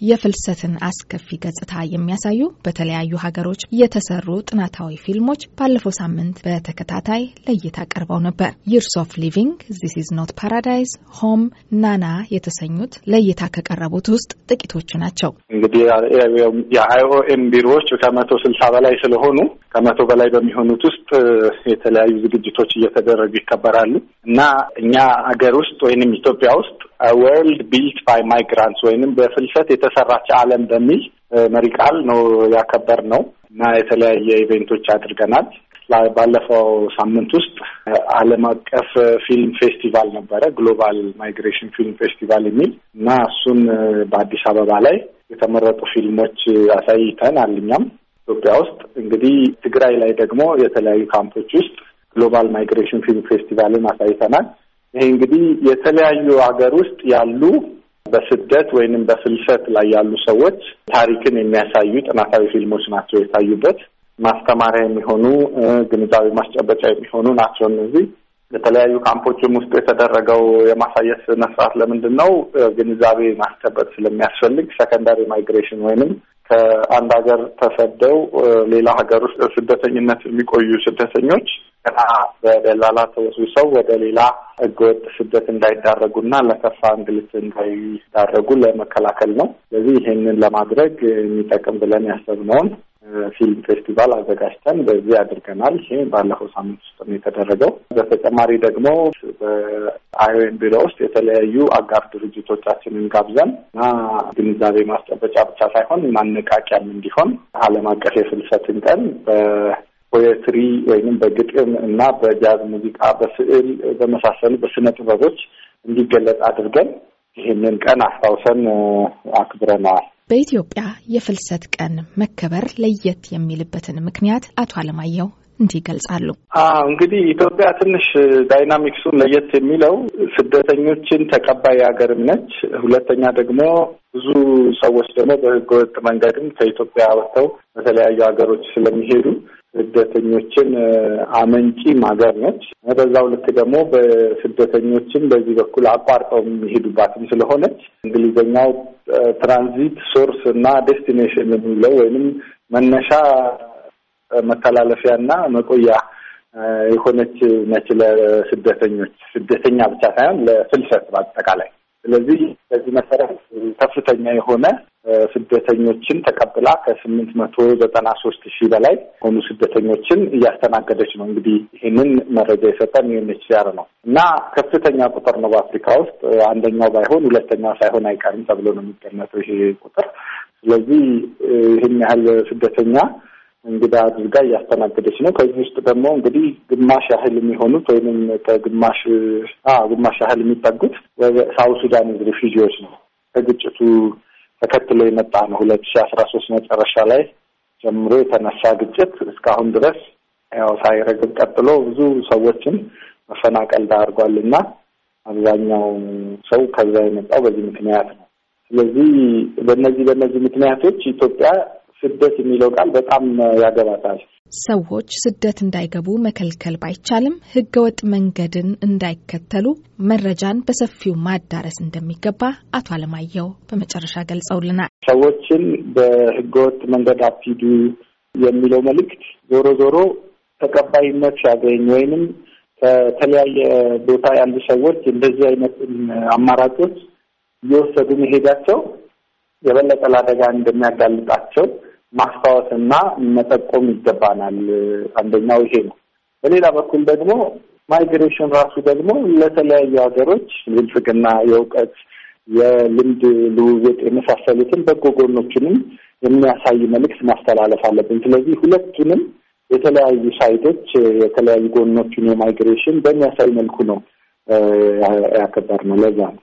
የፍልሰትን አስከፊ ገጽታ የሚያሳዩ በተለያዩ ሀገሮች የተሰሩ ጥናታዊ ፊልሞች ባለፈው ሳምንት በተከታታይ ለእይታ ቀርበው ነበር። Years of Living፣ This Is Not Paradise፣ Home፣ ናና የተሰኙት ለእይታ ከቀረቡት ውስጥ ጥቂቶቹ ናቸው። እንግዲህ የ IOM ቢሮዎች ከመቶ ስልሳ በላይ ስለሆኑ ከመቶ በላይ በሚሆኑት ውስጥ የተለያዩ ዝግጅቶች እየተደረጉ ይከበራሉ እና እኛ ሀገር ውስጥ ወይንም ኢትዮጵያ ውስጥ World Built by Migrants ወይንም በፍልሰት የተሰራች ዓለም በሚል መሪ ቃል ነው ያከበርነው እና የተለያየ event ኦች አድርገናል። ባለፈው ሳምንት ውስጥ ዓለም አቀፍ ፊልም ፌስቲቫል ነበረ፣ Global Migration Film Festival የሚል እና እሱን በአዲስ አበባ ላይ የተመረጡ ፊልሞች አሳይተናል። እኛም ኢትዮጵያ ውስጥ እንግዲህ ትግራይ ላይ ደግሞ የተለያዩ ካምፖች ውስጥ Global Migration Film Festival ን አሳይተናል። ይሄ እንግዲህ የተለያዩ ሀገር ውስጥ ያሉ በስደት ወይንም በፍልሰት ላይ ያሉ ሰዎች ታሪክን የሚያሳዩ ጥናታዊ ፊልሞች ናቸው የታዩበት። ማስተማሪያ የሚሆኑ ግንዛቤ ማስጨበጫ የሚሆኑ ናቸው። እነዚህ የተለያዩ ካምፖችም ውስጥ የተደረገው የማሳየት ስነስርዓት ለምንድን ነው? ግንዛቤ ማስጨበጥ ስለሚያስፈልግ secondary migration ወይንም ከአንድ ሀገር ተሰደው ሌላ ሀገር ውስጥ ስደተኝነት የሚቆዩ ስደተኞች ገና በደላላ ተወስብሰው ወደ ሌላ ህገወጥ ስደት እንዳይዳረጉና ለከፋ እንግልት እንዳይዳረጉ ለመከላከል ነው። ስለዚህ ይሄንን ለማድረግ የሚጠቅም ብለን ያሰብነውን ፊልም ፌስቲቫል አዘጋጅተን በዚህ አድርገናል። ይሄ ባለፈው ሳምንት ውስጥ ነው የተደረገው። በተጨማሪ ደግሞ በአይኦኤም ቢሮ ውስጥ የተለያዩ አጋር ድርጅቶቻችንን ጋብዘን እና ግንዛቤ ማስጨበጫ ብቻ ሳይሆን ማነቃቂያም እንዲሆን ዓለም አቀፍ የፍልሰትን ቀን በፖየትሪ ወይም በግጥም እና በጃዝ ሙዚቃ፣ በስዕል በመሳሰሉ በስነ ጥበቦች እንዲገለጽ አድርገን ይህንን ቀን አስታውሰን አክብረነዋል። በኢትዮጵያ የፍልሰት ቀን መከበር ለየት የሚልበትን ምክንያት አቶ አለማየሁ እንዲህ ይገልጻሉ። እንግዲህ ኢትዮጵያ ትንሽ ዳይናሚክሱን ለየት የሚለው ስደተኞችን ተቀባይ ሀገርም ነች። ሁለተኛ ደግሞ ብዙ ሰዎች ደግሞ በህገወጥ መንገድም ከኢትዮጵያ ወጥተው በተለያዩ ሀገሮች ስለሚሄዱ ስደተኞችን አመንጪ ሀገር ነች። በዛው ልክ ደግሞ በስደተኞችን በዚህ በኩል አቋርጠው የሚሄዱባትም ስለሆነች እንግሊዝኛው transit source እና destination የሚለው ወይንም መነሻ መተላለፊያ እና መቆያ የሆነች ነች ለስደተኞች ስደተኛ ብቻ ሳይሆን ለፍልሰት በአጠቃላይ። ስለዚህ በዚህ መሰረት ከፍተኛ የሆነ ስደተኞችን ተቀብላ ከስምንት መቶ ዘጠና ሶስት ሺህ በላይ የሆኑ ስደተኞችን እያስተናገደች ነው። እንግዲህ ይህንን መረጃ የሰጠን UNHCR ነው እና ከፍተኛ ቁጥር ነው በአፍሪካ ውስጥ አንደኛው ባይሆን ሁለተኛው ሳይሆን አይቀርም ተብሎ ነው የሚገመተው ይሄ ቁጥር። ስለዚህ ይህን ያህል ስደተኛ እንግዳ አድርጋ እያስተናገደች ነው። ከዚህ ውስጥ ደግሞ እንግዲህ ግማሽ ያህል የሚሆኑት ወይም ከግማሽ ግማሽ ያህል የሚጠጉት ሳውት ሱዳን ሪፊጂዎች ነው። ከግጭቱ ተከትሎ የመጣ ነው። ሁለት ሺህ አስራ ሶስት መጨረሻ ላይ ጀምሮ የተነሳ ግጭት እስካሁን ድረስ ያው ሳይረግብ ቀጥሎ ብዙ ሰዎችን መፈናቀል ዳርጓል እና አብዛኛው ሰው ከዛ የመጣው በዚህ ምክንያት ነው። ስለዚህ በእነዚህ በእነዚህ ምክንያቶች ኢትዮጵያ ስደት የሚለው ቃል በጣም ያገባታል። ሰዎች ስደት እንዳይገቡ መከልከል ባይቻልም ሕገወጥ መንገድን እንዳይከተሉ መረጃን በሰፊው ማዳረስ እንደሚገባ አቶ አለማየሁ በመጨረሻ ገልጸውልናል። ሰዎችን በሕገወጥ መንገድ አትሂዱ የሚለው መልእክት ዞሮ ዞሮ ተቀባይነት ሲያገኝ ወይንም ከተለያየ ቦታ ያሉ ሰዎች እንደዚህ አይነት አማራጮች እየወሰዱ መሄዳቸው የበለጠ ለአደጋ እንደሚያጋልጣቸው ማስታወስና መጠቆም ይገባናል። አንደኛው ይሄ ነው። በሌላ በኩል ደግሞ migration ራሱ ደግሞ ለተለያዩ ሀገሮች ብልጽግና፣ የእውቀት፣ የልምድ ልውውጥ የመሳሰሉትን በጎ ጎኖችንም የሚያሳይ መልዕክት ማስተላለፍ አለብን። ስለዚህ ሁለቱንም የተለያዩ side ኦች የተለያዩ ጎኖችን የ migration በሚያሳይ መልኩ ነው ያከበርነው። ለዛ ነው